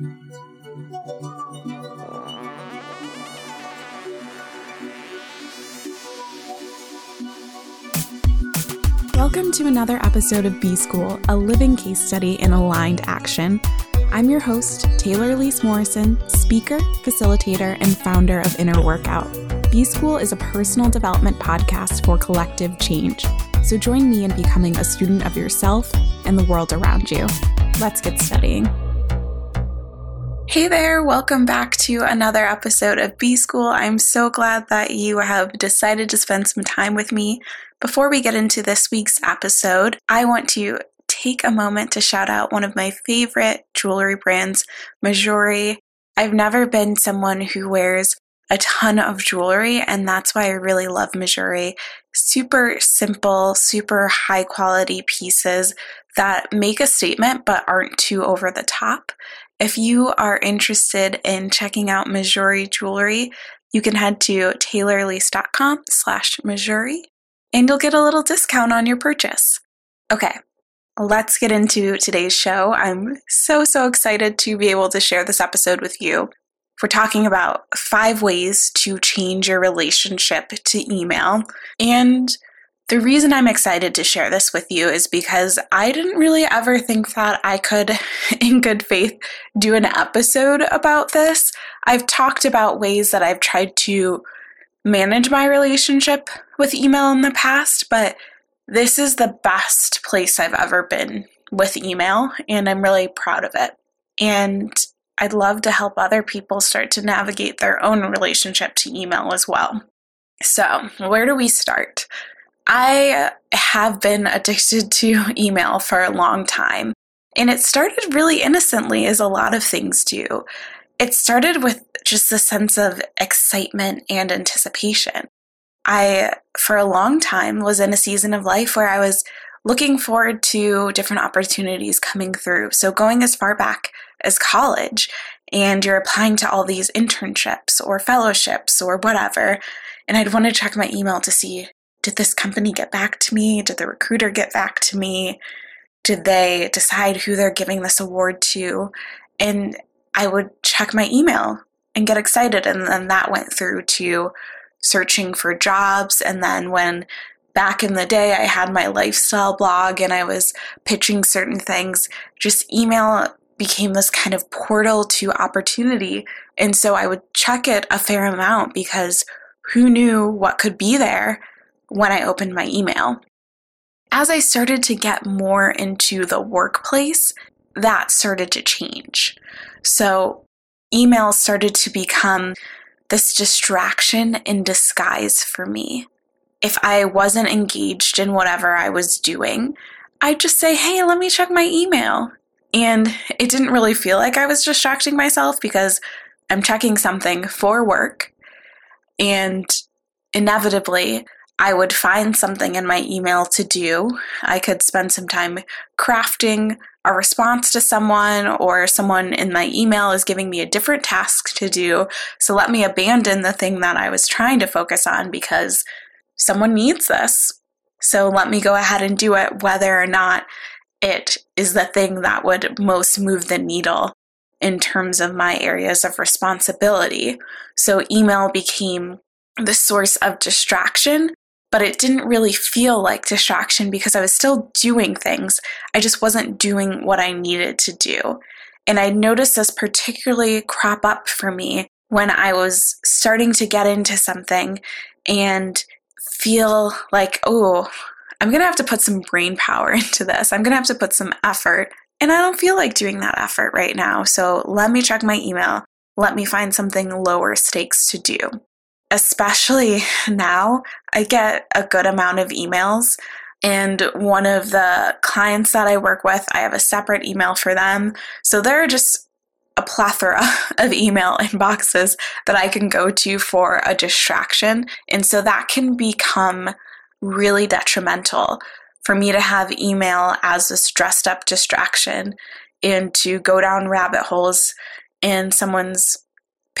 Welcome to another episode of B School, a living case study in aligned action. I'm your host, Taylor Elyse Morrison, speaker, facilitator, and founder of Inner Workout. B School is a personal development podcast for collective change. So join me in becoming a student of yourself and the world around you. Let's get studying. Hey there, welcome back to another episode of B School. I'm so glad that you have decided to spend some time with me. Before we get into this week's episode, I want to take a moment to shout out one of my favorite jewelry brands, Mejuri. I've never been someone who wears a ton of jewelry, and that's why I really love Mejuri. Super simple, super high quality pieces that make a statement but aren't too over the top. If you are interested in checking out Mejuri jewelry, you can head to taylorelyse.com slash Mejuri and you'll get a little discount on your purchase. Okay, let's get into today's show. I'm so, so excited to be able to share this episode with you. We're talking about five ways to change your relationship to email. And the reason I'm excited to share this with you is because I didn't really ever think that I could, in good faith, do an episode about this. I've talked about ways that I've tried to manage my relationship with email in the past, but this is the best place I've ever been with email, and I'm really proud of it. And I'd love to help other people start to navigate their own relationship to email as well. So, where do we start? I have been addicted to email for a long time, and it started really innocently, as a lot of things do. It started with just a sense of excitement and anticipation. I, for a long time, was in a season of life where I was looking forward to different opportunities coming through. So, going as far back as college, and you're applying to all these internships or fellowships or whatever, and I'd want to check my email to see did this company get back to me? Did the recruiter get back to me? Did they decide who they're giving this award to? And I would check my email and get excited. And then that went through to searching for jobs. And then when back in the day I had my lifestyle blog and I was pitching certain things, just email became this kind of portal to opportunity. And so I would check it a fair amount because who knew what could be there when I opened my email. As I started to get more into the workplace, that started to change. So email started to become this distraction in disguise for me. If I wasn't engaged in whatever I was doing, I'd just say, hey, let me check my email. And it didn't really feel like I was distracting myself because I'm checking something for work. And inevitably, I would find something in my email to do. I could spend some time crafting a response to someone, or someone in my email is giving me a different task to do. So let me abandon the thing that I was trying to focus on because someone needs this. So let me go ahead and do it, whether or not it is the thing that would most move the needle in terms of my areas of responsibility. So email became the source of distraction but it didn't really feel like distraction because I was still doing things. I just wasn't doing what I needed to do. And I noticed this particularly crop up for me when I was starting to get into something and feel like, oh, I'm going to have to put some brain power into this. I'm going to have to put some effort. And I don't feel like doing that effort right now. So let me check my email. Let me find something lower stakes to do especially now, I get a good amount of emails. And one of the clients that I work with, I have a separate email for them. So there are just a plethora of email inboxes that I can go to for a distraction. And so that can become really detrimental for me to have email as this dressed up distraction and to go down rabbit holes in someone's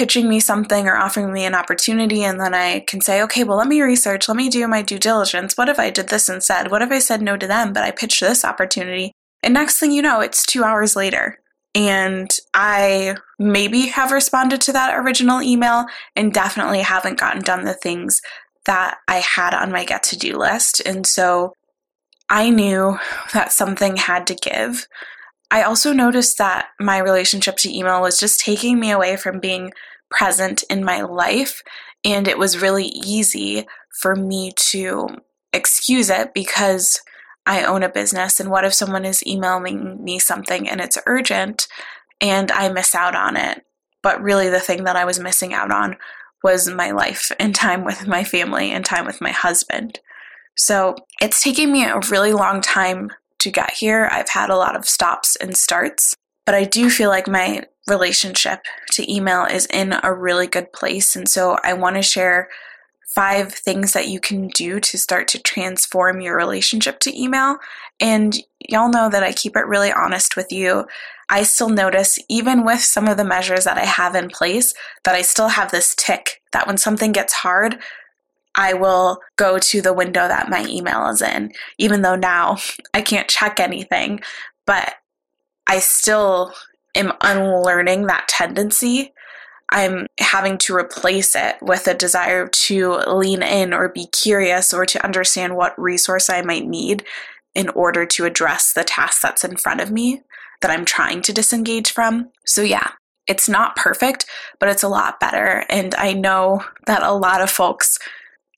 pitching me something or offering me an opportunity and then I can say, okay, well, let me research, let me do my due diligence. What if I did this instead? What if I said no to them, but I pitched this opportunity? And next thing you know, it's two hours later And I maybe have responded to that original email and definitely haven't gotten done the things that I had on my get to do list. And so I knew that something had to give. I also noticed that my relationship to email was just taking me away from being present in my life. And it was really easy for me to excuse it because I own a business. And what if someone is emailing me something and it's urgent and I miss out on it? But really, the thing that I was missing out on was my life and time with my family and time with my husband. So it's taken me a really long time to get here. I've had a lot of stops and starts, but I do feel like my relationship to email is in a really good place. And so I want to share five things that you can do to start to transform your relationship to email. And y'all know that I keep it really honest with you. I still notice, even with some of the measures that I have in place, that I still have this tick that when something gets hard, I will go to the window that my email is in, even though now I can't check anything. But I still am unlearning that tendency I'm having to replace it with a desire to lean in or be curious or to understand what resource I might need in order to address the task that's in front of me that I'm trying to disengage from. So, yeah, it's not perfect, but it's a lot better. And I know that a lot of folks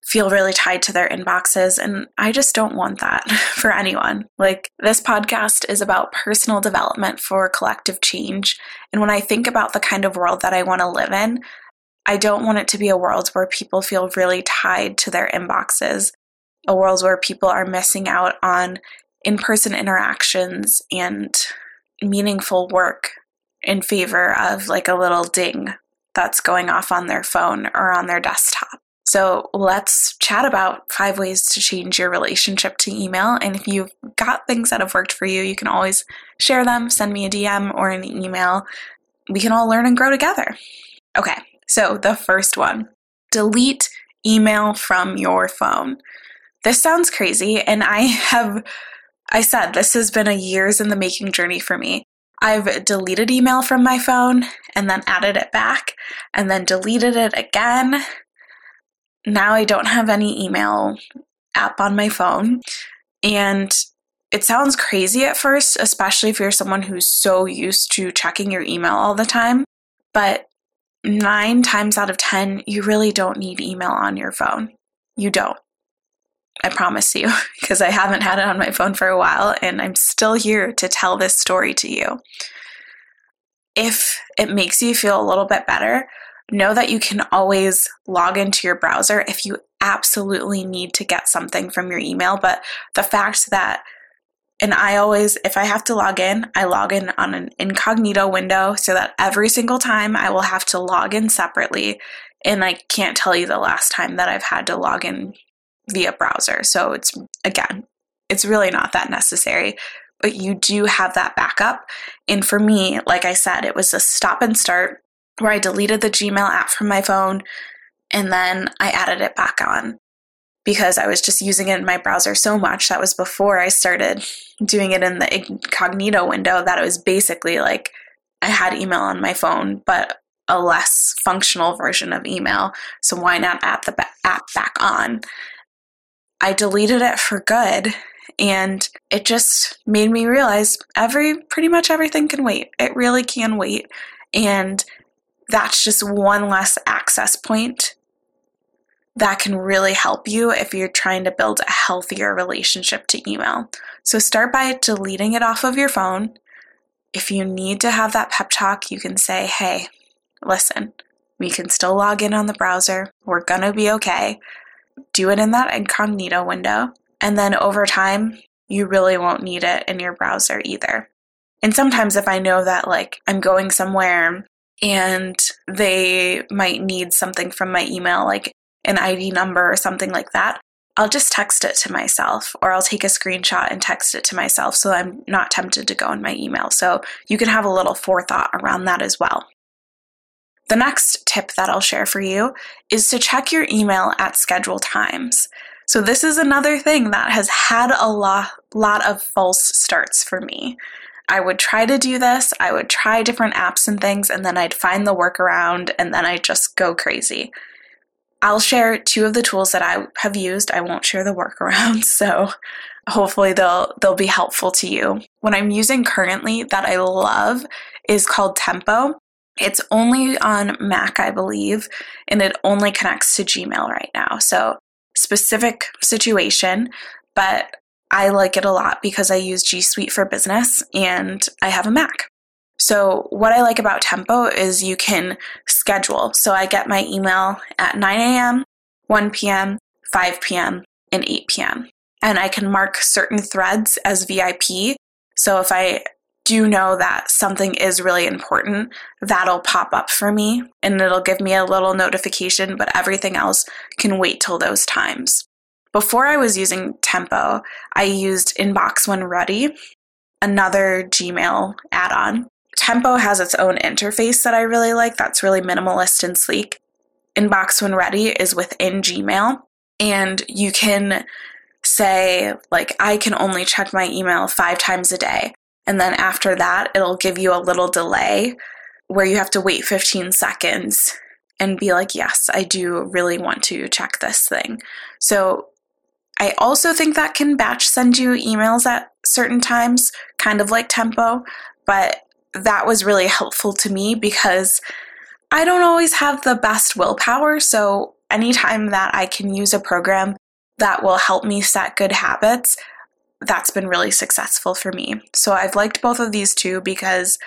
feel really tied to their inboxes. And I just don't want that for anyone. Like, this podcast is about personal development for collective change. And when I think about the kind of world that I want to live in, I don't want it to be a world where people feel really tied to their inboxes, a world where people are missing out on in person interactions and meaningful work in favor of like a little ding that's going off on their phone or on their desktop. So let's chat about five ways to change your relationship to email. And if you've got things that have worked for you, you can always share them, send me a DM or an email. We can all learn and grow together. Okay, so the first one delete email from your phone. This sounds crazy, and I have, I said, this has been a years in the making journey for me. I've deleted email from my phone and then added it back and then deleted it again now I don't have any email app on my phone. And it sounds crazy at first, especially if you're someone who's so used to checking your email all the time. But nine times out of 10, you really don't need email on your phone. You don't. I promise you, because I haven't had it on my phone for a while and I'm still here to tell this story to you. If it makes you feel a little bit better, know that you can always log into your browser if you absolutely need to get something from your email. But the fact that, and I always, if I have to log in, I log in on an incognito window so that every single time I will have to log in separately. And I can't tell you the last time that I've had to log in via browser. So it's, again, it's really not that necessary but you do have that backup. And for me, like I said, it was a stop and start where I deleted the Gmail app from my phone and then I added it back on because I was just using it in my browser so much. That was before I started doing it in the incognito window, that it was basically like I had email on my phone, but a less functional version of email. So why not add the app back on? I deleted it for good and it just made me realize every pretty much everything can wait. It really can wait. And that's just one less access point that can really help you if you're trying to build a healthier relationship to email. So start by deleting it off of your phone. If you need to have that pep talk, you can say, hey, listen, we can still log in on the browser. We're going to be okay. Do it in that incognito window. And then over time, you really won't need it in your browser either. And sometimes if I know that like I'm going somewhere and they might need something from my email, like an ID number or something like that, I'll just text it to myself or I'll take a screenshot and text it to myself so I'm not tempted to go in my email. So you can have a little forethought around that as well. The next tip that I'll share for you is to check your email at schedule times. So this is another thing that has had a lot, lot of false starts for me. I would try to do this, I would try different apps and things, and then I'd find the workaround, and then I'd just go crazy. I'll share two of the tools that I have used. I won't share the workarounds, so hopefully they'll they'll be helpful to you. What I'm using currently that I love is called Tempo. It's only on Mac, I believe, and it only connects to Gmail right now. So, specific situation, but I like it a lot because I use G Suite for business and I have a Mac. So, what I like about Tempo is you can schedule. So, I get my email at 9 a.m., 1 p.m., 5 p.m., and 8 p.m. And I can mark certain threads as VIP. So, if I do know that something is really important, that'll pop up for me and it'll give me a little notification, but everything else can wait till those times. Before I was using Tempo, I used Inbox When Ready, another Gmail add on. Tempo has its own interface that I really like, that's really minimalist and sleek. Inbox When Ready is within Gmail, and you can say, like, I can only check my email five times a day. And then after that, it'll give you a little delay where you have to wait 15 seconds and be like, yes, I do really want to check this thing. So I also think that can batch send you emails at certain times, kind of like Tempo, but that was really helpful to me because I don't always have the best willpower. So anytime that I can use a program that will help me set good habits, that's been really successful for me. So I've liked both of these two because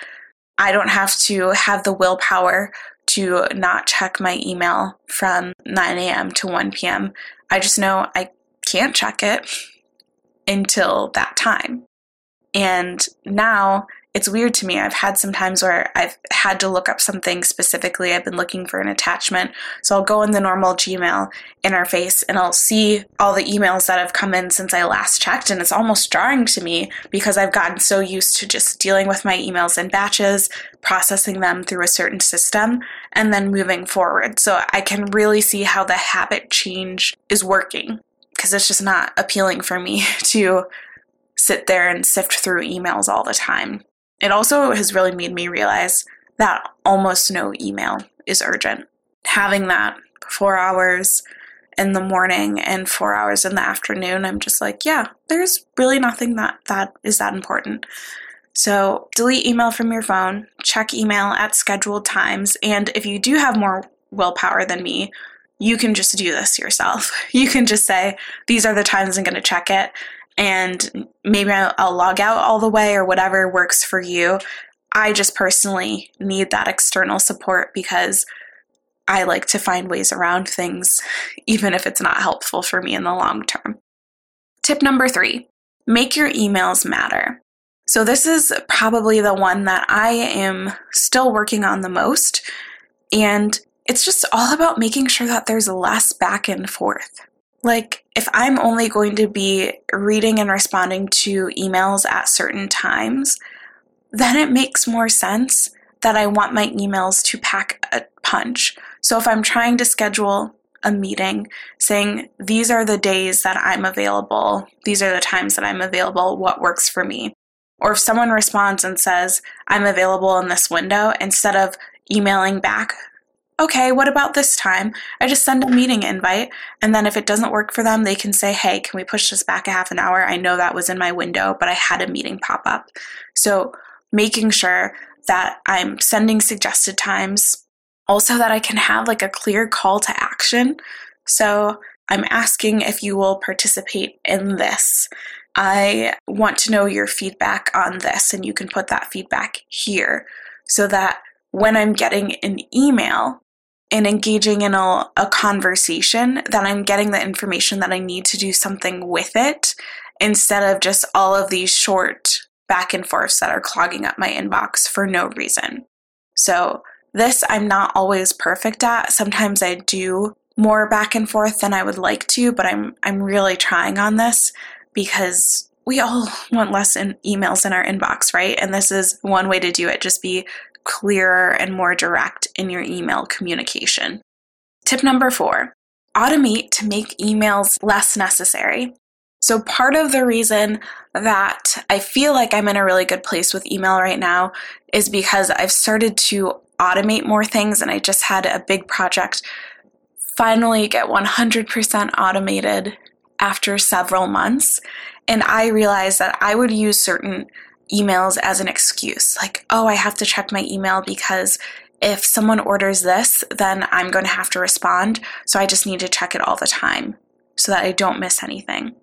I don't have to have the willpower to not check my email from 9 a.m. to 1 p.m. I just know I can't check it until that time. And now it's weird to me. I've had some times where I've had to look up something specifically. I've been looking for an attachment. So I'll go in the normal Gmail interface and I'll see all the emails that have come in since I last checked. And it's almost jarring to me because I've gotten so used to just dealing with my emails in batches, processing them through a certain system, and then moving forward. So I can really see how the habit change is working because it's just not appealing for me to sit there and sift through emails all the time. It also has really made me realize that almost no email is urgent. Having that four hours in the morning and four hours in the afternoon, I'm just like, yeah, there's really nothing that, that is that important. So delete email from your phone, check email at scheduled times, and if you do have more willpower than me, you can just do this yourself. You can just say, these are the times I'm going to check it, and maybe I'll, log out all the way or whatever works for you. I just personally need that external support because I like to find ways around things, even if it's not helpful for me in the long term. Tip number three make your emails matter. So, this is probably the one that I am still working on the most. And it's just all about making sure that there's less back and forth. Like, if I'm only going to be reading and responding to emails at certain times, then it makes more sense that I want my emails to pack a punch. So if I'm trying to schedule a meeting saying, these are the days that I'm available, these are the times that I'm available, what works for me. Or if someone responds and says, I'm available in this window, instead of emailing back, okay, what about this time? I just send a meeting invite. And then if it doesn't work for them, they can say, hey, can we push this back a half an hour? I know that was in my window, but I had a meeting pop up. So making sure that I'm sending suggested times, also that I can have like a clear call to action. So I'm asking if you will participate in this. I want to know your feedback on this, and you can put that feedback here so that when I'm getting an email and engaging in a, a conversation that I'm getting the information that I need to do something with it instead of just all of these short back and forths that are clogging up my inbox for no reason. So, this I'm not always perfect at. Sometimes I do more back and forth than I would like to, but I'm I'm really trying on this because we all want less in emails in our inbox, right? And this is one way to do it. Just be clearer and more direct in your email communication. Tip number four automate to make emails less necessary. So, part of the reason that I feel like I'm in a really good place with email right now is because I've started to automate more things, and I just had a big project finally get 100% automated after several months. And I realized that I would use certain emails as an excuse. Like, oh, I have to check my email because if someone orders this, then I'm going to have to respond. So I just need to check it all the time so that I don't miss anything.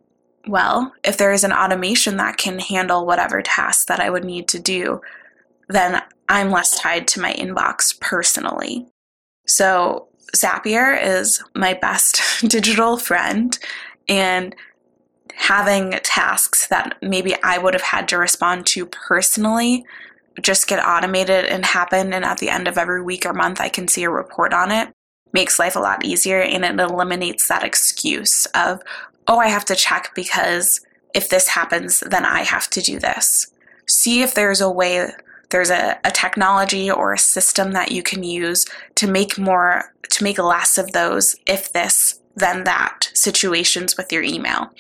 Well, if there is an automation that can handle whatever task that I would need to do, then I'm less tied to my inbox personally. So Zapier is my best digital friend, and having tasks that maybe I would have had to respond to personally just get automated and happen. And at the end of every week or month, I can see a report on it. Makes life a lot easier and it eliminates that excuse of, oh, I have to check because if this happens, then I have to do this. See if there's a way, there's a, a technology or a system that you can use to make more, to make less of those if this, then that situations with your email.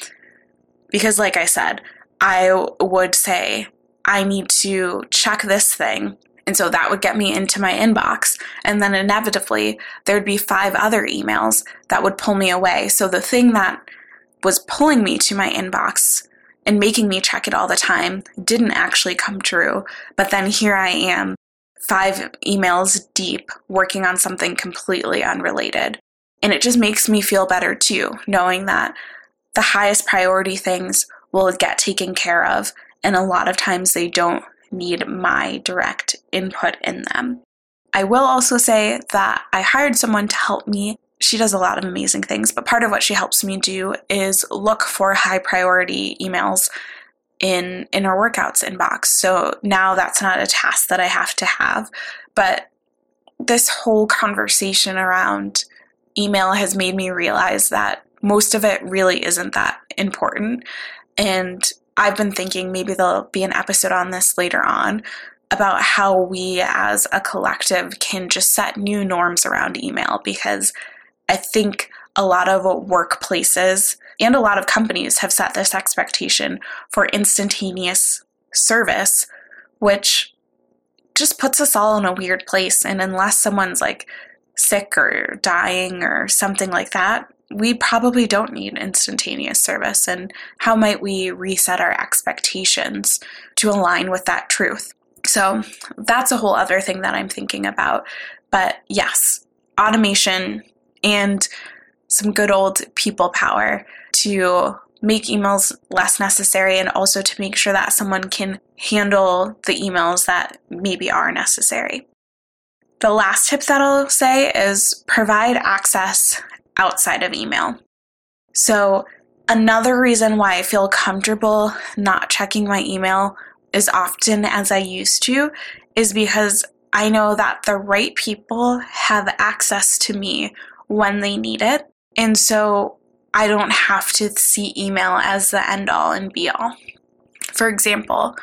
Because, like I said, I would say, I need to check this thing. And so that would get me into my inbox. And then inevitably, there'd be five other emails that would pull me away. So the thing that was pulling me to my inbox and making me check it all the time didn't actually come true. But then here I am, five emails deep, working on something completely unrelated. And it just makes me feel better too, knowing that the highest priority things will get taken care of, and a lot of times they don't need my direct input in them. I will also say that I hired someone to help me. She does a lot of amazing things, but part of what she helps me do is look for high priority emails in in Inner Workout's inbox. So now that's not a task that I have to have, but this whole conversation around email has made me realize that most of it really isn't that important. And I've been thinking maybe there'll be an episode on this later on about how we as a collective can just set new norms around email because I think a lot of workplaces and a lot of companies have set this expectation for instantaneous service, which just puts us all in a weird place. And unless someone's like sick or dying or something like that, we probably don't need instantaneous service. And how might we reset our expectations to align with that truth? So that's a whole other thing that I'm thinking about. But yes, automation and some good old people power to make emails less necessary and also to make sure that someone can handle the emails that maybe are necessary. The last tip that I'll say is provide access outside of email. So, another reason why I feel comfortable not checking my email as often as I used to is because I know that the right people have access to me when they need it. And so I don't have to see email as the end all and be all. For example,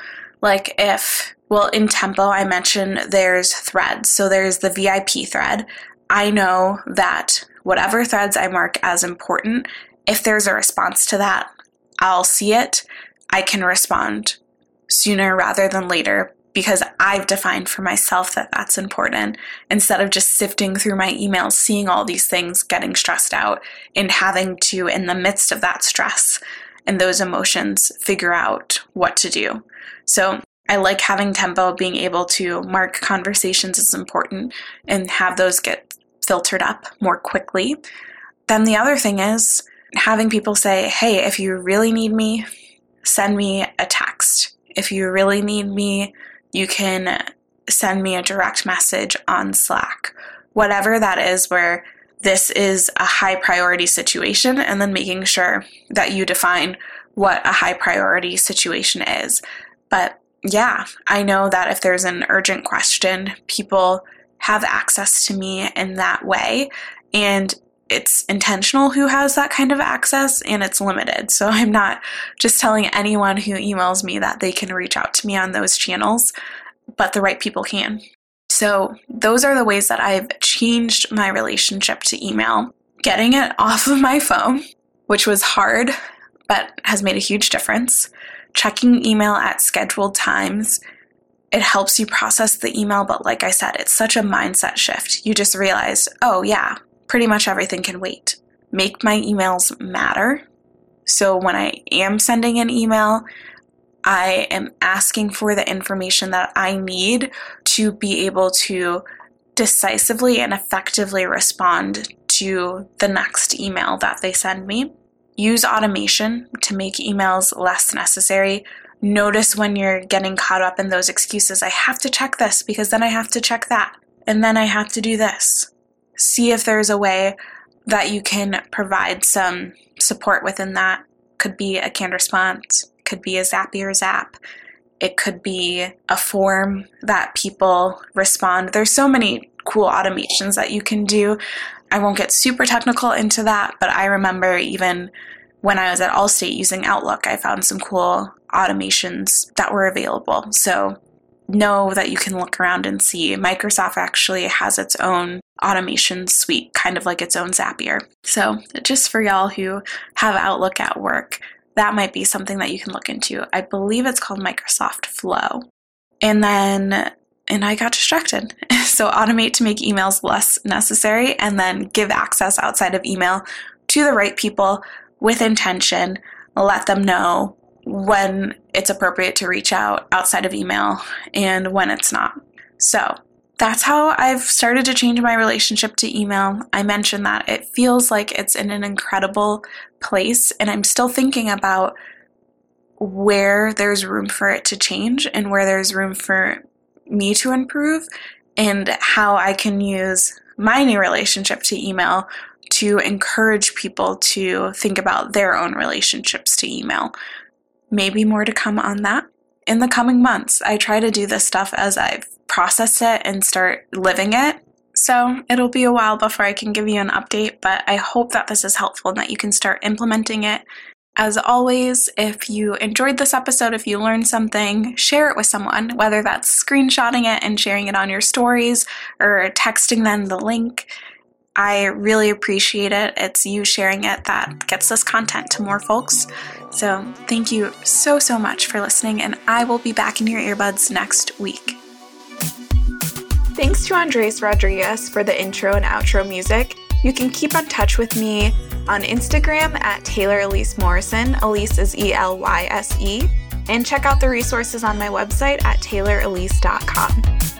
like if, well, in Tempo, I mentioned there's threads. So there's the VIP thread. I know that whatever threads I mark as important, if there's a response to that, I'll see it. I can respond sooner rather than later because I've defined for myself that that's important instead of just sifting through my emails, seeing all these things, getting stressed out, and having to, in the midst of that stress and those emotions, figure out what to do. So I like having tempo, being able to mark conversations as important and have those get filtered up more quickly. Then the other thing is having people say, hey, if you really need me, send me a text. If you really need me, you can send me a direct message on Slack. Whatever that is, where this is a high priority situation, and then making sure that you define what a high priority situation is. But yeah, I know that if there's an urgent question, people have access to me in that way. And it's intentional who has that kind of access and it's limited. So I'm not just telling anyone who emails me that they can reach out to me on those channels, but the right people can. So those are the ways that I've changed my relationship to email. Getting it off of my phone, which was hard but has made a huge difference. Checking email at scheduled times. It helps you process the email, but like I said, it's such a mindset shift. You just realize, oh, yeah, pretty much everything can wait. Make my emails matter. So when I am sending an email, I am asking for the information that I need to be able to decisively and effectively respond to the next email that they send me. Use automation to make emails less necessary. Notice when you're getting caught up in those excuses. I have to check this because then I have to check that. And then I have to do this. See if there's a way that you can provide some support within that. Could be a canned response, could be a Zapier Zap, it could be a form that people respond. There's so many cool automations that you can do. I won't get super technical into that, but I remember even when I was at Allstate using Outlook, I found some cool automations that were available. So know that you can look around and see. Microsoft actually has its own automation suite, kind of like its own Zapier. So just for y'all who have Outlook at work, that might be something that you can look into. I believe it's called Microsoft Flow. And then and I got distracted. so automate to make emails less necessary and then give access outside of email to the right people with intention. Let them know when it's appropriate to reach out outside of email and when it's not. So, that's how I've started to change my relationship to email. I mentioned that it feels like it's in an incredible place, and I'm still thinking about where there's room for it to change and where there's room for me to improve and how I can use my new relationship to email to encourage people to think about their own relationships to email. Maybe more to come on that in the coming months. I try to do this stuff as I've processed it and start living it. So it'll be a while before I can give you an update, but I hope that this is helpful and that you can start implementing it as always, if you enjoyed this episode, if you learned something, share it with someone, whether that's screenshotting it and sharing it on your stories or texting them the link. I really appreciate it. It's you sharing it that gets this content to more folks. So, thank you so, so much for listening, and I will be back in your earbuds next week. Thanks to Andres Rodriguez for the intro and outro music. You can keep in touch with me on Instagram at Taylor Elyse Morrison. Elyse is E L Y S E. And check out the resources on my website at taylorelyse.com.